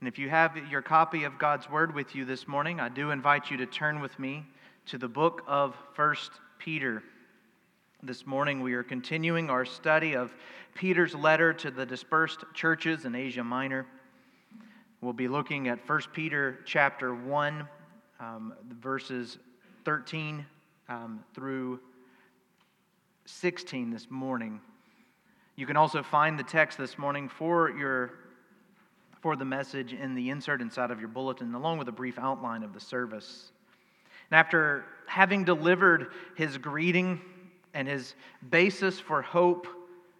And if you have your copy of God's Word with you this morning, I do invite you to turn with me to the book of First Peter. This morning, we are continuing our study of Peter's letter to the dispersed churches in Asia Minor. We'll be looking at 1 Peter chapter 1, um, verses 13 um, through 16 this morning. You can also find the text this morning for your for the message in the insert inside of your bulletin, along with a brief outline of the service. And after having delivered his greeting and his basis for hope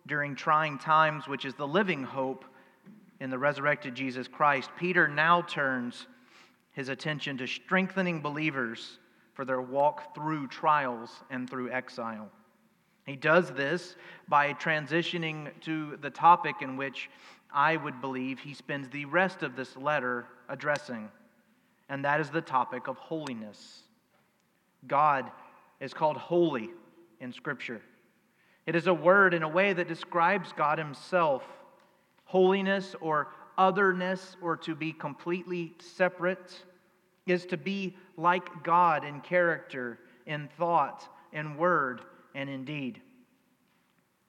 during trying times, which is the living hope in the resurrected Jesus Christ, Peter now turns his attention to strengthening believers for their walk through trials and through exile. He does this by transitioning to the topic in which I would believe he spends the rest of this letter addressing, and that is the topic of holiness. God is called holy in Scripture. It is a word in a way that describes God Himself. Holiness or otherness, or to be completely separate, is to be like God in character, in thought, in word, and in deed.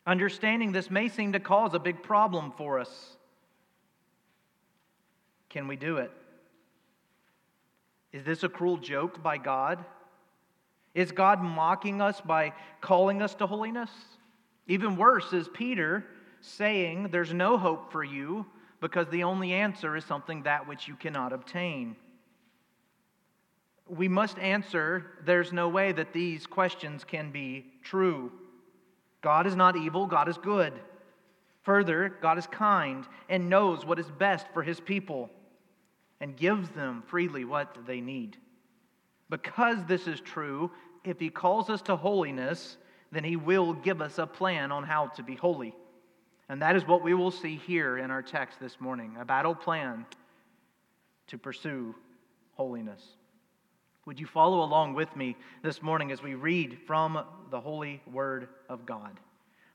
Understanding this may seem to cause a big problem for us. Can we do it? Is this a cruel joke by God? Is God mocking us by calling us to holiness? Even worse is Peter saying there's no hope for you because the only answer is something that which you cannot obtain. We must answer there's no way that these questions can be true. God is not evil, God is good. Further, God is kind and knows what is best for his people and gives them freely what they need. Because this is true, if he calls us to holiness, then he will give us a plan on how to be holy. And that is what we will see here in our text this morning a battle plan to pursue holiness. Would you follow along with me this morning as we read from the holy word of God?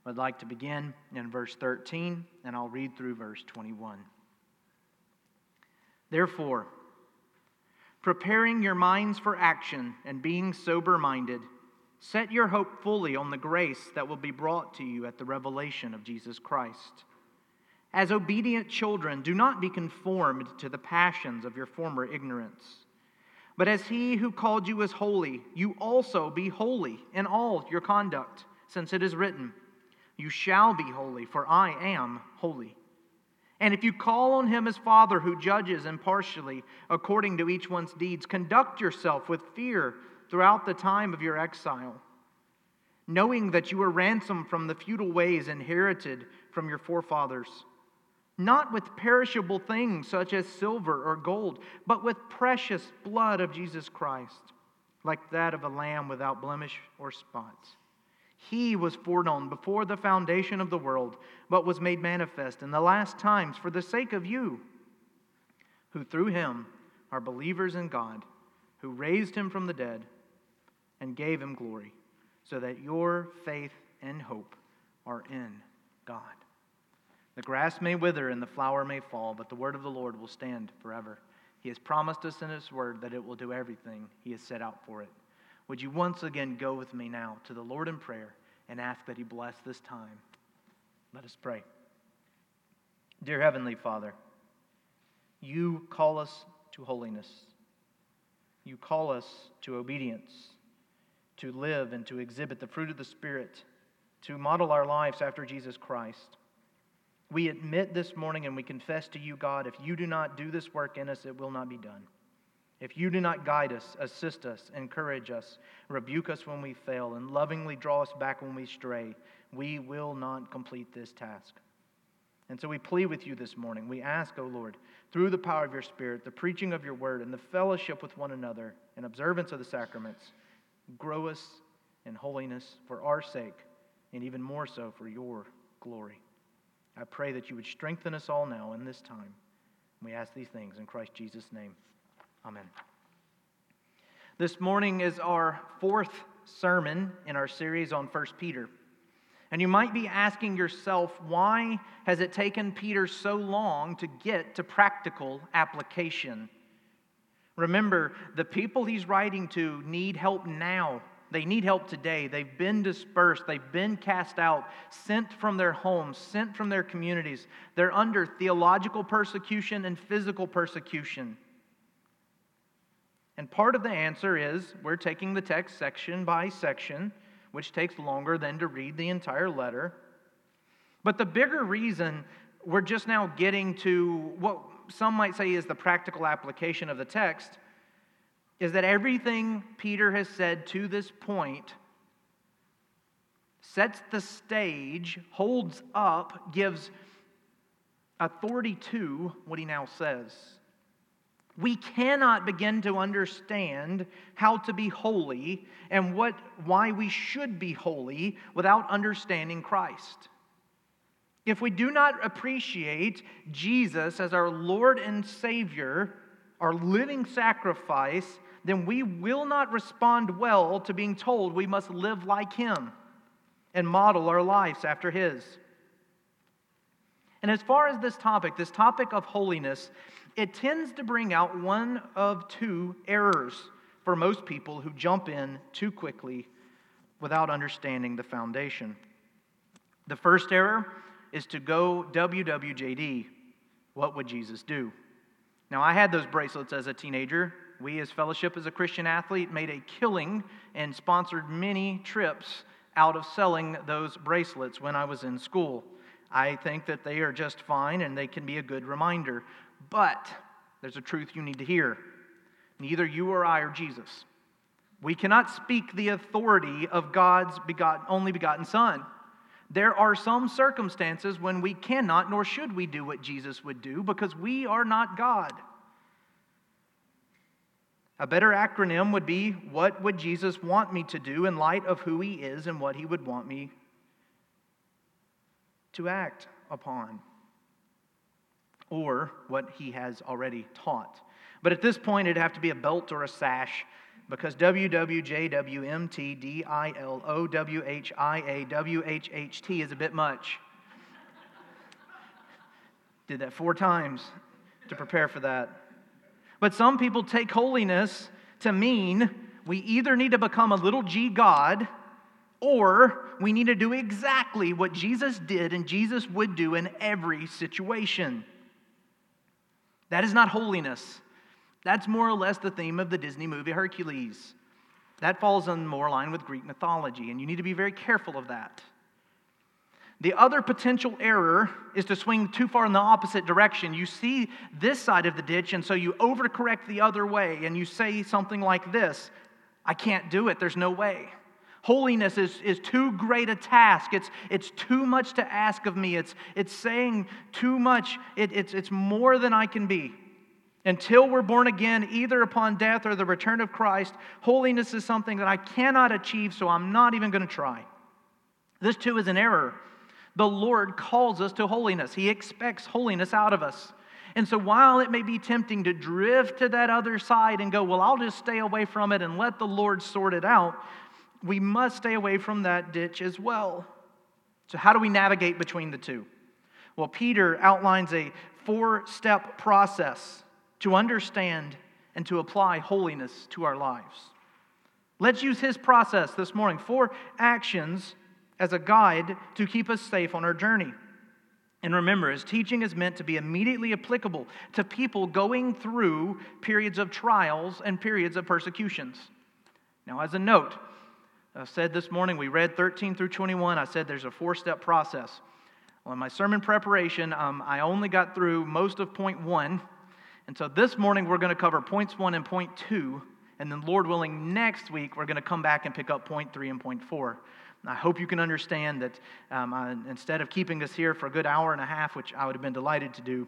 I'd like to begin in verse 13, and I'll read through verse 21. Therefore, preparing your minds for action and being sober minded, set your hope fully on the grace that will be brought to you at the revelation of Jesus Christ. As obedient children, do not be conformed to the passions of your former ignorance but as he who called you is holy, you also be holy in all your conduct, since it is written, You shall be holy, for I am holy. And if you call on him as Father who judges impartially according to each one's deeds, conduct yourself with fear throughout the time of your exile, knowing that you were ransomed from the futile ways inherited from your forefathers not with perishable things such as silver or gold, but with precious blood of Jesus Christ, like that of a lamb without blemish or spot. He was foreknown before the foundation of the world, but was made manifest in the last times for the sake of you, who through him are believers in God, who raised him from the dead and gave him glory, so that your faith and hope are in God. The grass may wither and the flower may fall, but the word of the Lord will stand forever. He has promised us in His word that it will do everything He has set out for it. Would you once again go with me now to the Lord in prayer and ask that He bless this time? Let us pray. Dear Heavenly Father, you call us to holiness. You call us to obedience, to live and to exhibit the fruit of the Spirit, to model our lives after Jesus Christ. We admit this morning and we confess to you, God, if you do not do this work in us, it will not be done. If you do not guide us, assist us, encourage us, rebuke us when we fail, and lovingly draw us back when we stray, we will not complete this task. And so we plead with you this morning. We ask, O oh Lord, through the power of your Spirit, the preaching of your word, and the fellowship with one another, and observance of the sacraments, grow us in holiness for our sake, and even more so for your glory. I pray that you would strengthen us all now in this time. We ask these things in Christ Jesus' name. Amen. This morning is our fourth sermon in our series on 1 Peter. And you might be asking yourself, why has it taken Peter so long to get to practical application? Remember, the people he's writing to need help now. They need help today. They've been dispersed. They've been cast out, sent from their homes, sent from their communities. They're under theological persecution and physical persecution. And part of the answer is we're taking the text section by section which takes longer than to read the entire letter. But the bigger reason we're just now getting to what some might say is the practical application of the text is that everything Peter has said to this point sets the stage, holds up, gives authority to what he now says. We cannot begin to understand how to be holy and what, why we should be holy without understanding Christ. If we do not appreciate Jesus as our Lord and Savior, our living sacrifice, then we will not respond well to being told we must live like Him and model our lives after His. And as far as this topic, this topic of holiness, it tends to bring out one of two errors for most people who jump in too quickly without understanding the foundation. The first error is to go WWJD. What would Jesus do? Now, I had those bracelets as a teenager. We, as Fellowship, as a Christian athlete, made a killing and sponsored many trips out of selling those bracelets when I was in school. I think that they are just fine and they can be a good reminder. But there's a truth you need to hear. Neither you or I are Jesus. We cannot speak the authority of God's begot, only begotten Son. There are some circumstances when we cannot nor should we do what Jesus would do because we are not God. A better acronym would be What would Jesus want me to do in light of who he is and what he would want me to act upon? or what he has already taught. But at this point, it'd have to be a belt or a sash because WWJWMTDILOWHIAWHHT is a bit much. Did that four times to prepare for that. But some people take holiness to mean we either need to become a little g God or we need to do exactly what Jesus did and Jesus would do in every situation. That is not holiness. That's more or less the theme of the Disney movie Hercules. That falls in more line with Greek mythology, and you need to be very careful of that. The other potential error is to swing too far in the opposite direction. You see this side of the ditch, and so you overcorrect the other way, and you say something like this I can't do it, there's no way. Holiness is, is too great a task. It's, it's too much to ask of me. It's, it's saying too much. It, it's, it's more than I can be. Until we're born again, either upon death or the return of Christ, holiness is something that I cannot achieve, so I'm not even going to try. This too is an error. The Lord calls us to holiness, He expects holiness out of us. And so, while it may be tempting to drift to that other side and go, well, I'll just stay away from it and let the Lord sort it out, we must stay away from that ditch as well. So, how do we navigate between the two? Well, Peter outlines a four step process to understand and to apply holiness to our lives. Let's use his process this morning four actions as a guide to keep us safe on our journey. And remember, his teaching is meant to be immediately applicable to people going through periods of trials and periods of persecutions. Now, as a note, I said this morning, we read 13 through 21. I said there's a four step process. Well, in my sermon preparation, um, I only got through most of point one. And so this morning, we're going to cover points one and point two. And then, Lord willing, next week, we're going to come back and pick up point three and point four. I hope you can understand that um, I, instead of keeping us here for a good hour and a half, which I would have been delighted to do,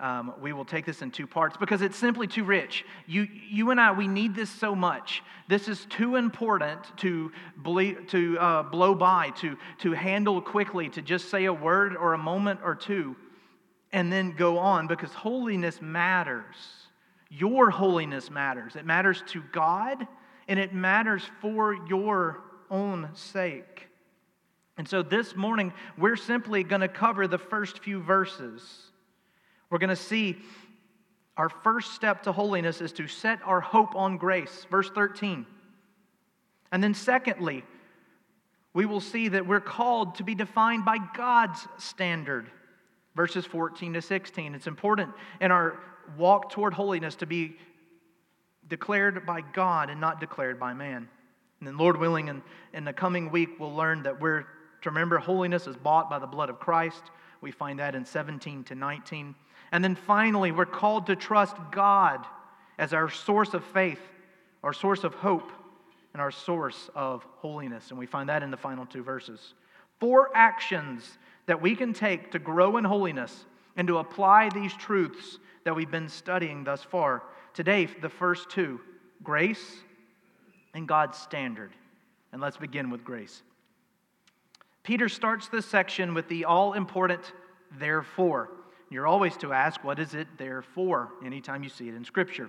um, we will take this in two parts because it's simply too rich. You, you and I, we need this so much. This is too important to, ble- to uh, blow by, to, to handle quickly, to just say a word or a moment or two and then go on because holiness matters. Your holiness matters. It matters to God and it matters for your own sake. And so this morning, we're simply going to cover the first few verses. We're going to see our first step to holiness is to set our hope on grace, verse 13. And then, secondly, we will see that we're called to be defined by God's standard, verses 14 to 16. It's important in our walk toward holiness to be declared by God and not declared by man. And then, Lord willing, in, in the coming week, we'll learn that we're to remember holiness is bought by the blood of Christ. We find that in 17 to 19. And then finally, we're called to trust God as our source of faith, our source of hope, and our source of holiness. And we find that in the final two verses. Four actions that we can take to grow in holiness and to apply these truths that we've been studying thus far. Today, the first two grace and God's standard. And let's begin with grace. Peter starts this section with the all important therefore. You're always to ask, what is it there for? Anytime you see it in Scripture.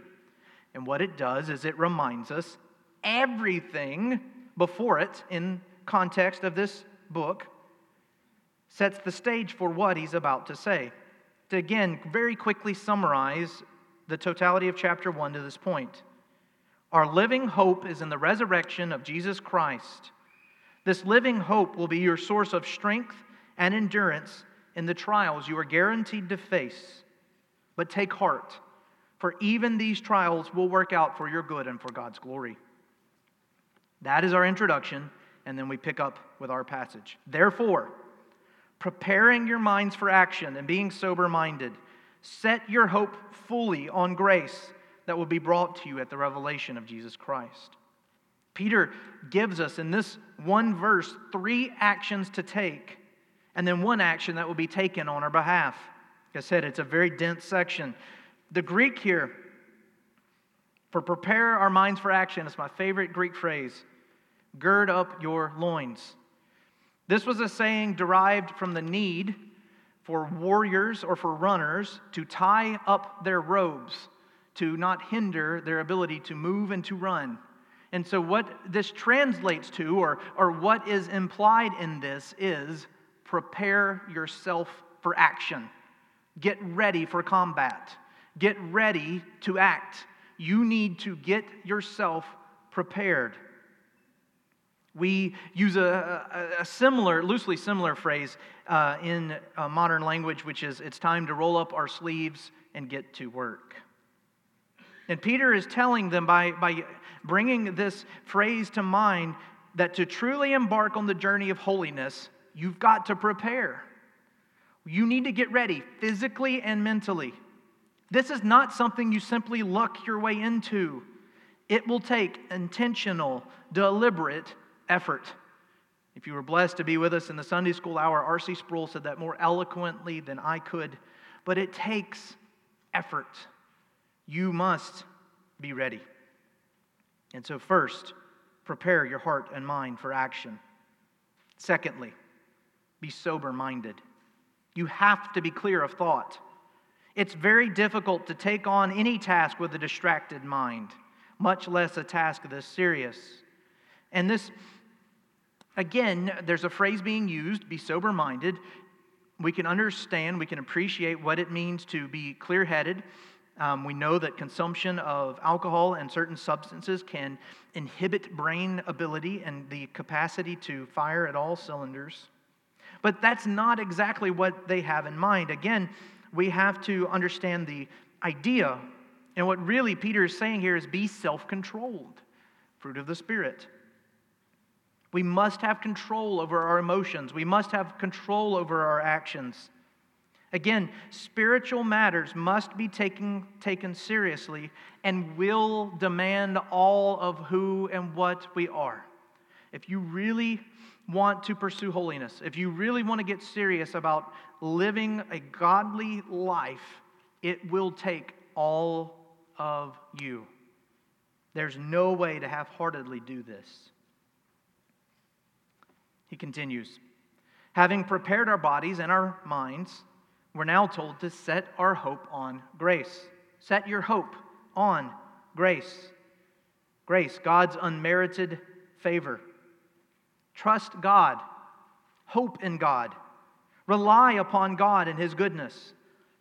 And what it does is it reminds us everything before it in context of this book sets the stage for what he's about to say. To again very quickly summarize the totality of chapter 1 to this point. Our living hope is in the resurrection of Jesus Christ. This living hope will be your source of strength and endurance in the trials you are guaranteed to face. But take heart, for even these trials will work out for your good and for God's glory. That is our introduction, and then we pick up with our passage. Therefore, preparing your minds for action and being sober minded, set your hope fully on grace that will be brought to you at the revelation of Jesus Christ. Peter gives us in this one verse three actions to take and then one action that will be taken on our behalf. Like I said, it's a very dense section. The Greek here, for prepare our minds for action, is my favorite Greek phrase gird up your loins. This was a saying derived from the need for warriors or for runners to tie up their robes to not hinder their ability to move and to run. And so, what this translates to, or, or what is implied in this, is prepare yourself for action. Get ready for combat. Get ready to act. You need to get yourself prepared. We use a, a, a similar, loosely similar phrase uh, in uh, modern language, which is it's time to roll up our sleeves and get to work. And Peter is telling them by, by bringing this phrase to mind that to truly embark on the journey of holiness, You've got to prepare. You need to get ready physically and mentally. This is not something you simply luck your way into. It will take intentional, deliberate effort. If you were blessed to be with us in the Sunday school hour, R.C. Sproul said that more eloquently than I could. But it takes effort. You must be ready. And so, first, prepare your heart and mind for action. Secondly, be sober minded. You have to be clear of thought. It's very difficult to take on any task with a distracted mind, much less a task this serious. And this, again, there's a phrase being used be sober minded. We can understand, we can appreciate what it means to be clear headed. Um, we know that consumption of alcohol and certain substances can inhibit brain ability and the capacity to fire at all cylinders. But that's not exactly what they have in mind. Again, we have to understand the idea. And what really Peter is saying here is be self controlled, fruit of the Spirit. We must have control over our emotions, we must have control over our actions. Again, spiritual matters must be taken, taken seriously and will demand all of who and what we are. If you really want to pursue holiness, if you really want to get serious about living a godly life, it will take all of you. There's no way to half heartedly do this. He continues Having prepared our bodies and our minds, we're now told to set our hope on grace. Set your hope on grace. Grace, God's unmerited favor. Trust God hope in God, rely upon God and His goodness.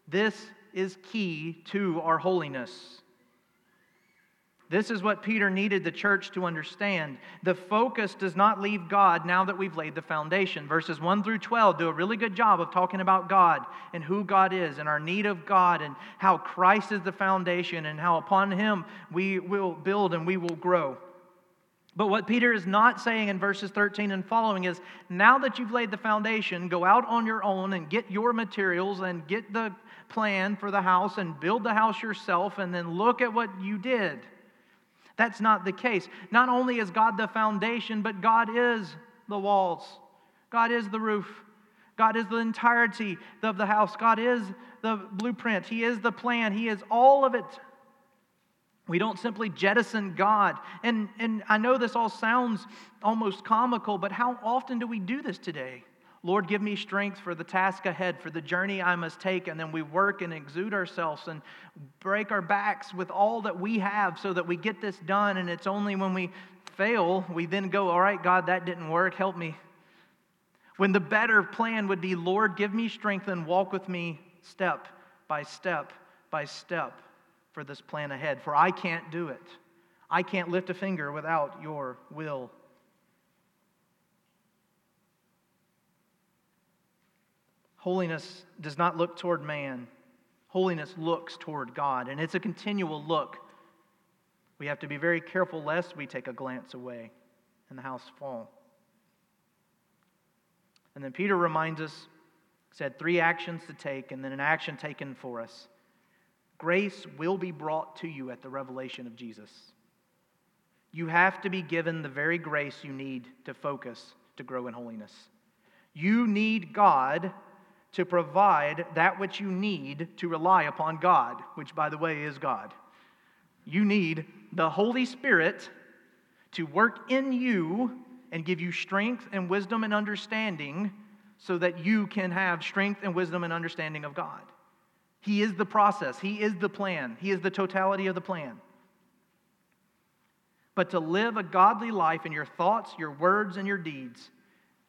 This is key to our holiness. This is what Peter needed the church to understand. The focus does not leave God now that we've laid the foundation. Verses 1 through 12 do a really good job of talking about God and who God is and our need of God and how Christ is the foundation and how upon Him we will build and we will grow. But what Peter is not saying in verses 13 and following is now that you've laid the foundation, go out on your own and get your materials and get the plan for the house and build the house yourself and then look at what you did. That's not the case. Not only is God the foundation, but God is the walls, God is the roof. God is the entirety of the house. God is the blueprint. He is the plan. He is all of it. We don't simply jettison God. And, and I know this all sounds almost comical, but how often do we do this today? Lord, give me strength for the task ahead, for the journey I must take. And then we work and exude ourselves and break our backs with all that we have so that we get this done. And it's only when we fail, we then go, All right, God, that didn't work. Help me. When the better plan would be, Lord, give me strength and walk with me step by step by step for this plan ahead, for I can't do it. I can't lift a finger without your will Holiness does not look toward man, holiness looks toward God, and it's a continual look. We have to be very careful lest we take a glance away and the house fall. And then Peter reminds us, said three actions to take, and then an action taken for us. Grace will be brought to you at the revelation of Jesus. You have to be given the very grace you need to focus to grow in holiness. You need God to provide that which you need to rely upon God, which, by the way, is God. You need the Holy Spirit to work in you and give you strength and wisdom and understanding so that you can have strength and wisdom and understanding of God. He is the process, He is the plan, He is the totality of the plan. But to live a godly life in your thoughts, your words, and your deeds,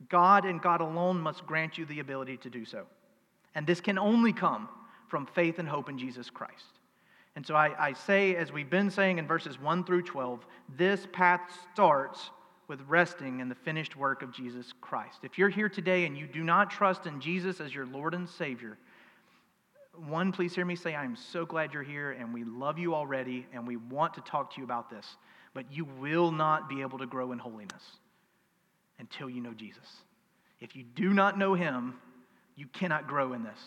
God and God alone must grant you the ability to do so. And this can only come from faith and hope in Jesus Christ. And so I, I, say, as we've been saying in verses 1 through 12, this path starts with resting in the finished work of Jesus Christ. If you're here today and you do not trust in Jesus as your Lord and Savior, one, please hear me say, I am so glad you're here and we love you already and we want to talk to you about this. But you will not be able to grow in holiness until you know Jesus. If you do not know him, you cannot grow in this.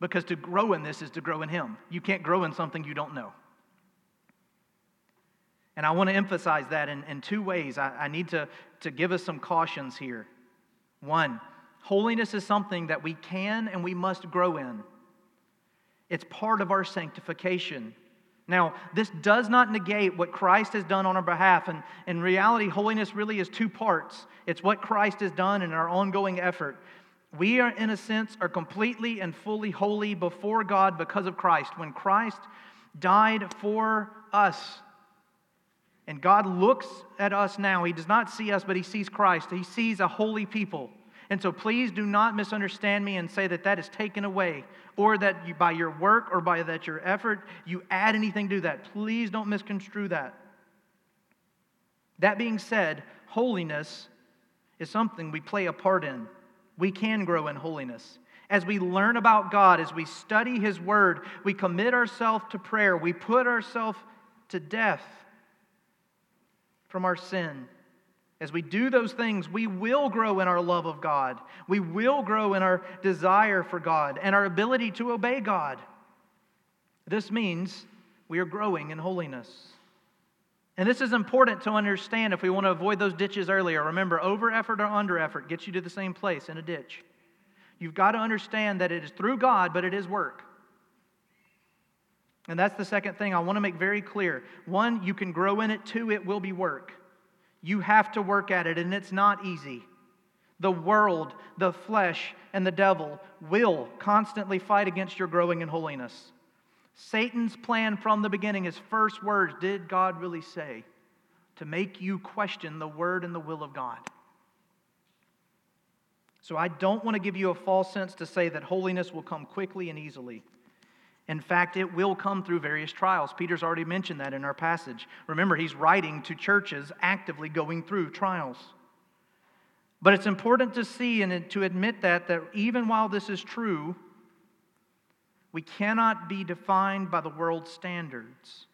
Because to grow in this is to grow in him. You can't grow in something you don't know. And I want to emphasize that in, in two ways. I, I need to, to give us some cautions here. One, holiness is something that we can and we must grow in, it's part of our sanctification. Now, this does not negate what Christ has done on our behalf. And in reality, holiness really is two parts it's what Christ has done in our ongoing effort. We are, in a sense, are completely and fully holy before God because of Christ. When Christ died for us, and God looks at us now, He does not see us, but He sees Christ. He sees a holy people. And so please do not misunderstand me and say that that is taken away or that you, by your work or by that your effort you add anything to that. Please don't misconstrue that. That being said, holiness is something we play a part in. We can grow in holiness. As we learn about God, as we study His Word, we commit ourselves to prayer, we put ourselves to death from our sin. As we do those things, we will grow in our love of God. We will grow in our desire for God and our ability to obey God. This means we are growing in holiness. And this is important to understand if we want to avoid those ditches earlier. Remember, over effort or under effort gets you to the same place in a ditch. You've got to understand that it is through God, but it is work. And that's the second thing I want to make very clear. One, you can grow in it. Two, it will be work. You have to work at it, and it's not easy. The world, the flesh, and the devil will constantly fight against your growing in holiness. Satan's plan from the beginning, his first words, did God really say? To make you question the word and the will of God. So I don't want to give you a false sense to say that holiness will come quickly and easily. In fact, it will come through various trials. Peter's already mentioned that in our passage. Remember, he's writing to churches actively going through trials. But it's important to see and to admit that, that even while this is true, we cannot be defined by the world's standards.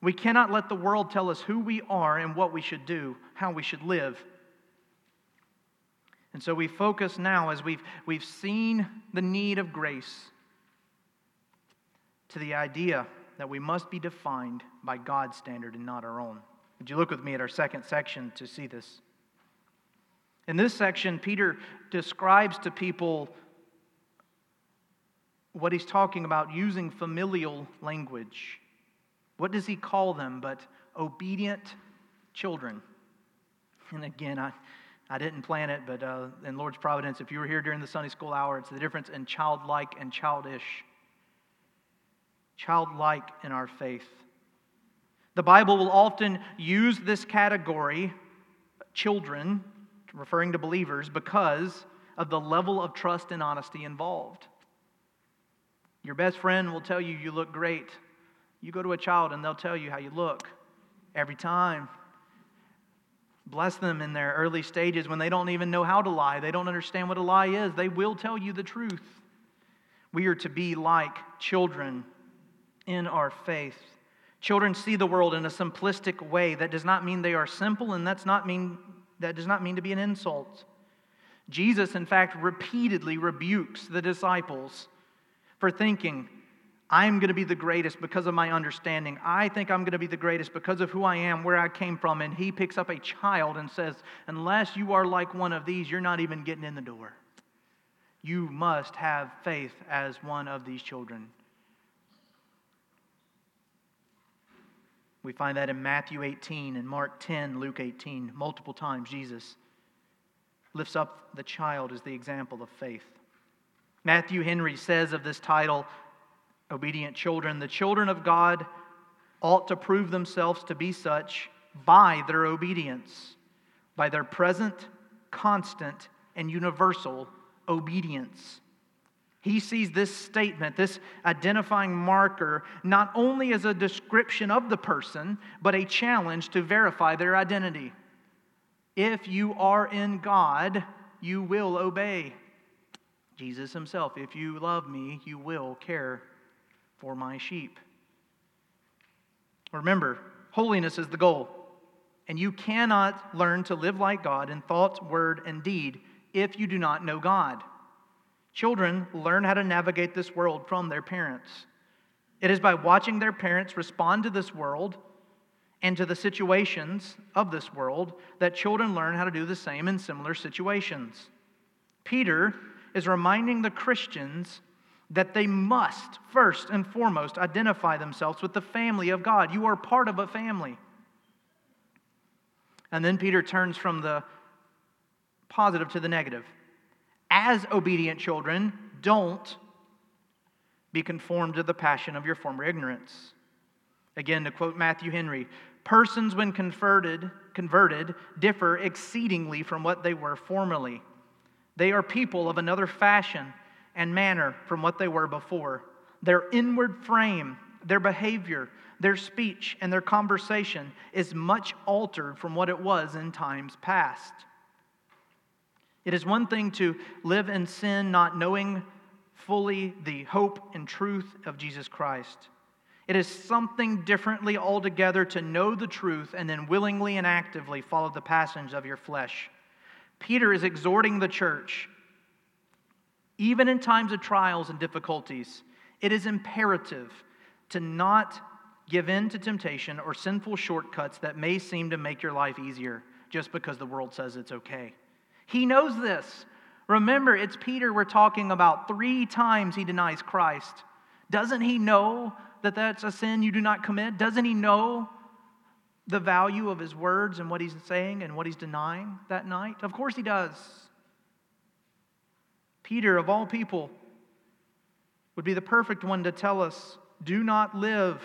We cannot let the world tell us who we are and what we should do, how we should live. And so we focus now, as we've, we've seen the need of grace, to the idea that we must be defined by God's standard and not our own. Would you look with me at our second section to see this? In this section, Peter describes to people what he's talking about using familial language. What does he call them but obedient children? And again, I, I didn't plan it, but uh, in Lord's providence, if you were here during the Sunday school hour, it's the difference in childlike and childish. Childlike in our faith. The Bible will often use this category, children, referring to believers, because of the level of trust and honesty involved. Your best friend will tell you you look great. You go to a child and they'll tell you how you look every time. Bless them in their early stages when they don't even know how to lie. They don't understand what a lie is. They will tell you the truth. We are to be like children in our faith. Children see the world in a simplistic way. That does not mean they are simple, and that's not mean, that does not mean to be an insult. Jesus, in fact, repeatedly rebukes the disciples for thinking, I'm going to be the greatest because of my understanding. I think I'm going to be the greatest because of who I am, where I came from. And he picks up a child and says, Unless you are like one of these, you're not even getting in the door. You must have faith as one of these children. We find that in Matthew 18 and Mark 10, Luke 18, multiple times Jesus lifts up the child as the example of faith. Matthew Henry says of this title, Obedient Children, the children of God ought to prove themselves to be such by their obedience, by their present, constant, and universal obedience. He sees this statement, this identifying marker, not only as a description of the person, but a challenge to verify their identity. If you are in God, you will obey. Jesus himself, if you love me, you will care for my sheep. Remember, holiness is the goal. And you cannot learn to live like God in thought, word, and deed if you do not know God. Children learn how to navigate this world from their parents. It is by watching their parents respond to this world and to the situations of this world that children learn how to do the same in similar situations. Peter is reminding the Christians that they must, first and foremost, identify themselves with the family of God. You are part of a family. And then Peter turns from the positive to the negative. As obedient children, don't be conformed to the passion of your former ignorance. Again, to quote Matthew Henry, persons when converted, converted differ exceedingly from what they were formerly. They are people of another fashion and manner from what they were before. Their inward frame, their behavior, their speech, and their conversation is much altered from what it was in times past. It is one thing to live in sin, not knowing fully the hope and truth of Jesus Christ. It is something differently altogether to know the truth and then willingly and actively follow the passions of your flesh. Peter is exhorting the church, even in times of trials and difficulties, it is imperative to not give in to temptation or sinful shortcuts that may seem to make your life easier just because the world says it's okay. He knows this. Remember, it's Peter we're talking about. Three times he denies Christ. Doesn't he know that that's a sin you do not commit? Doesn't he know the value of his words and what he's saying and what he's denying that night? Of course he does. Peter, of all people, would be the perfect one to tell us do not live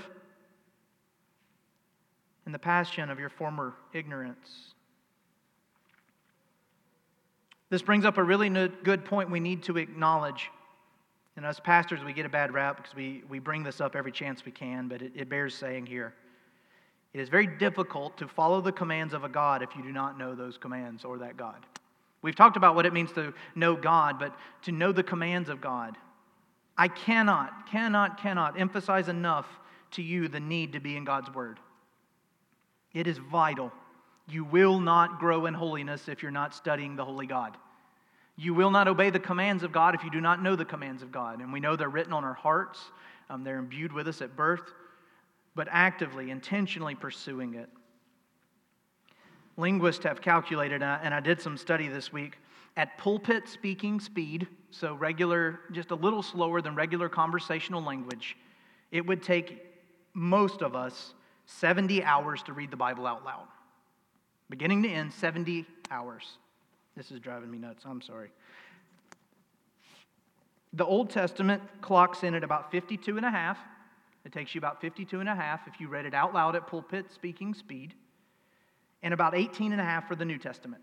in the passion of your former ignorance. This brings up a really good point we need to acknowledge. And as pastors, we get a bad rap because we, we bring this up every chance we can, but it, it bears saying here. It is very difficult to follow the commands of a God if you do not know those commands or that God. We've talked about what it means to know God, but to know the commands of God. I cannot, cannot, cannot emphasize enough to you the need to be in God's Word. It is vital. You will not grow in holiness if you're not studying the Holy God. You will not obey the commands of God if you do not know the commands of God. And we know they're written on our hearts, um, they're imbued with us at birth, but actively, intentionally pursuing it. Linguists have calculated, and I did some study this week, at pulpit speaking speed, so regular, just a little slower than regular conversational language, it would take most of us 70 hours to read the Bible out loud. Beginning to end, 70 hours. This is driving me nuts. I'm sorry. The Old Testament clocks in at about 52 and a half. It takes you about 52 and a half if you read it out loud at pulpit speaking speed, and about 18 and a half for the New Testament.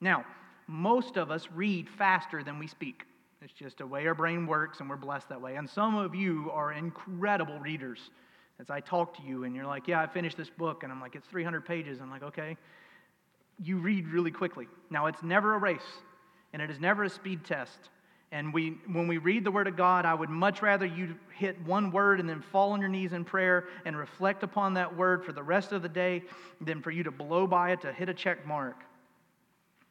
Now, most of us read faster than we speak. It's just a way our brain works, and we're blessed that way. And some of you are incredible readers. As I talk to you, and you're like, Yeah, I finished this book, and I'm like, It's 300 pages. I'm like, Okay you read really quickly. Now, it's never a race, and it is never a speed test. And we, when we read the Word of God, I would much rather you hit one word and then fall on your knees in prayer and reflect upon that word for the rest of the day than for you to blow by it to hit a check mark.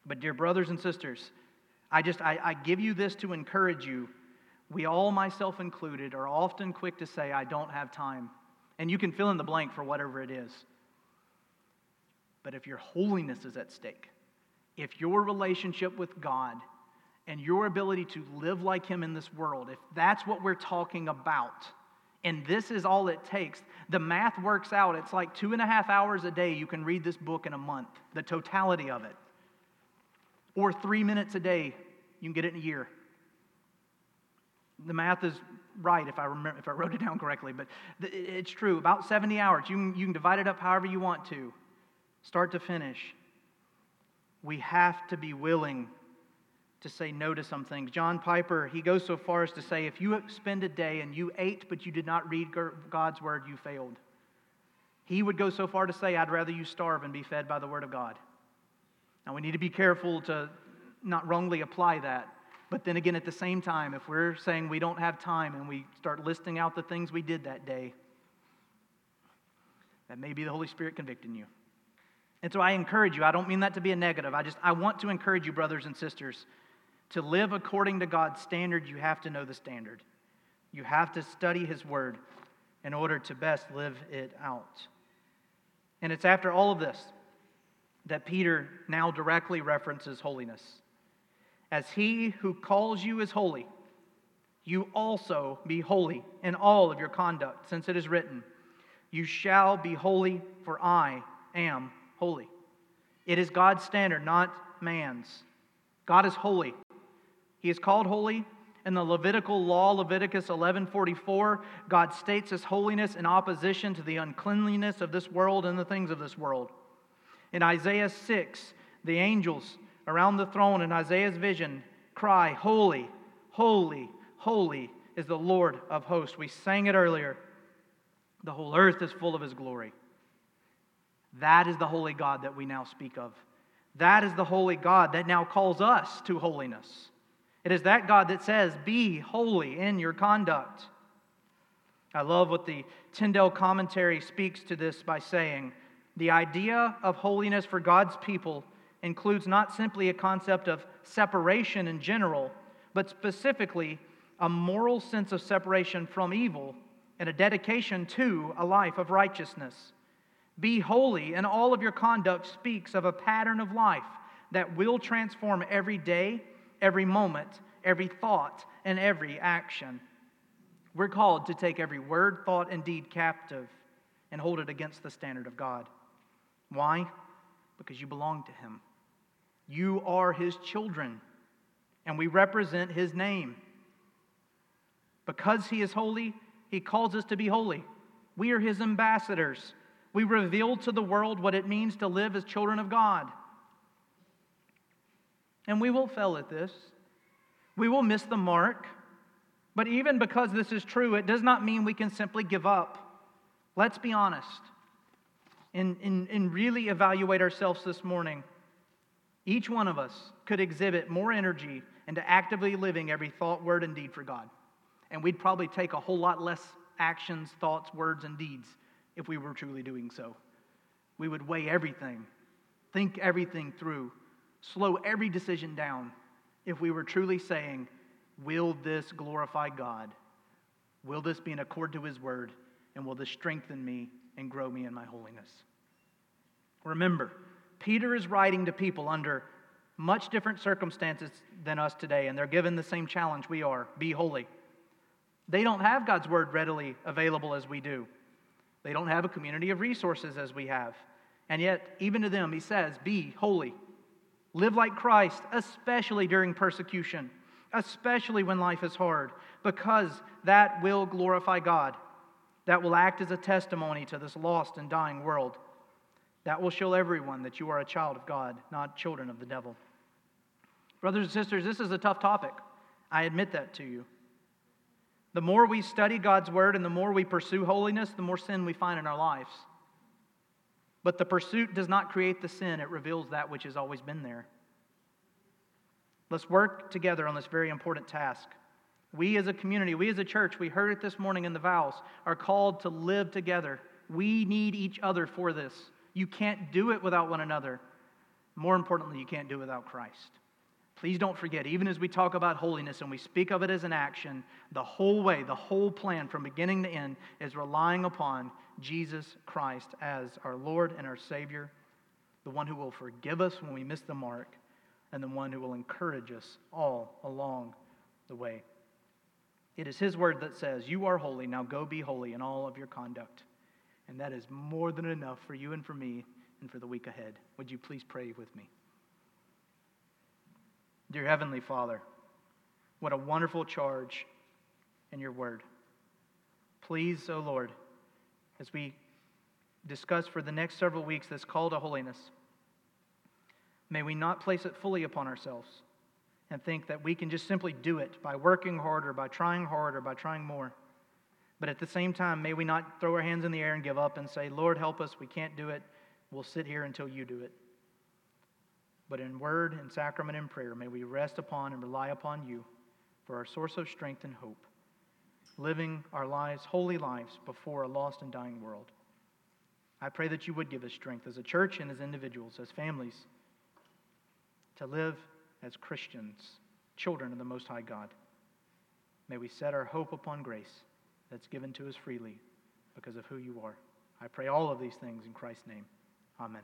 But, dear brothers and sisters, I just I, I give you this to encourage you. We all, myself included, are often quick to say, I don't have time. And you can fill in the blank for whatever it is. But if your holiness is at stake, if your relationship with God and your ability to live like Him in this world, if that's what we're talking about, and this is all it takes, the math works out. It's like two and a half hours a day you can read this book in a month, the totality of it. Or three minutes a day, you can get it in a year. The math is right if I remember if I wrote it down correctly, but it's true. About 70 hours. You can, you can divide it up however you want to start to finish, we have to be willing to say no to some things. John Piper, he goes so far as to say if you spend a day and you ate but you did not read God's word, you failed. He would go so far to say, I'd rather you starve and be fed by the word of God. Now, we need to be careful to not wrongly apply that. But then again, at the same time, if we're saying we don't have time and we start listing out the things we did that day, that may be the Holy Spirit convicting you. And so I encourage you, I don't mean that to be a negative. I just I want to encourage you brothers and sisters to live according to God's standard, you have to know the standard. You have to study his word in order to best live it out. And it's after all of this that Peter now directly references holiness. As he who calls you is holy, you also be holy in all of your conduct, since it is written, You shall be holy, for I am holy. It is God's standard, not man's. God is holy. He is called holy. In the Levitical law, Leviticus 11:44, God states his holiness in opposition to the uncleanliness of this world and the things of this world. In Isaiah 6, the angels around the throne in Isaiah's vision cry, Holy, holy, holy is the Lord of hosts. We sang it earlier. The whole earth is full of his glory. That is the holy God that we now speak of. That is the holy God that now calls us to holiness. It is that God that says, Be holy in your conduct. I love what the Tyndale commentary speaks to this by saying the idea of holiness for God's people includes not simply a concept of separation in general, but specifically a moral sense of separation from evil and a dedication to a life of righteousness. Be holy, and all of your conduct speaks of a pattern of life that will transform every day, every moment, every thought, and every action. We're called to take every word, thought, and deed captive and hold it against the standard of God. Why? Because you belong to Him. You are His children, and we represent His name. Because He is holy, He calls us to be holy. We are His ambassadors. We reveal to the world what it means to live as children of God. And we will fail at this. We will miss the mark. But even because this is true, it does not mean we can simply give up. Let's be honest and, and, and really evaluate ourselves this morning. Each one of us could exhibit more energy into actively living every thought, word, and deed for God. And we'd probably take a whole lot less actions, thoughts, words, and deeds if we were truly doing so. We would weigh everything, think everything through, slow every decision down if we were truly saying, Will this glorify God? Will this be in accord to His word? And will this strengthen me and grow me in my holiness? Remember, Peter is writing to people under much different circumstances than us today, and they're given the same challenge we are be holy. They don't have God's word readily available as we do. They don't have a community of resources as we have. And yet, even to them, he says, Be holy. Live like Christ, especially during persecution, especially when life is hard, because that will glorify God. That will act as a testimony to this lost and dying world. That will show everyone that you are a child of God, not children of the devil. Brothers and sisters, this is a tough topic. I admit that to you. The more we study God's word and the more we pursue holiness, the more sin we find in our lives. But the pursuit does not create the sin, it reveals that which has always been there. Let's work together on this very important task. We as a community, we as a church, we heard it this morning in the vows, are called to live together. We need each other for this. You can't do it without one another. More importantly, you can't do it without Christ. Please don't forget, even as we talk about holiness and we speak of it as an action, the whole way, the whole plan from beginning to end is relying upon Jesus Christ as our Lord and our Savior, the one who will forgive us when we miss the mark, and the one who will encourage us all along the way. It is His word that says, You are holy, now go be holy in all of your conduct. And that is more than enough for you and for me and for the week ahead. Would you please pray with me? Dear Heavenly Father, what a wonderful charge in your word. Please, O oh Lord, as we discuss for the next several weeks this call to holiness, may we not place it fully upon ourselves and think that we can just simply do it by working harder, by trying harder, by trying more. But at the same time, may we not throw our hands in the air and give up and say, Lord, help us, we can't do it. We'll sit here until you do it. But in word and sacrament and prayer, may we rest upon and rely upon you for our source of strength and hope, living our lives, holy lives, before a lost and dying world. I pray that you would give us strength as a church and as individuals, as families, to live as Christians, children of the Most High God. May we set our hope upon grace that's given to us freely because of who you are. I pray all of these things in Christ's name. Amen.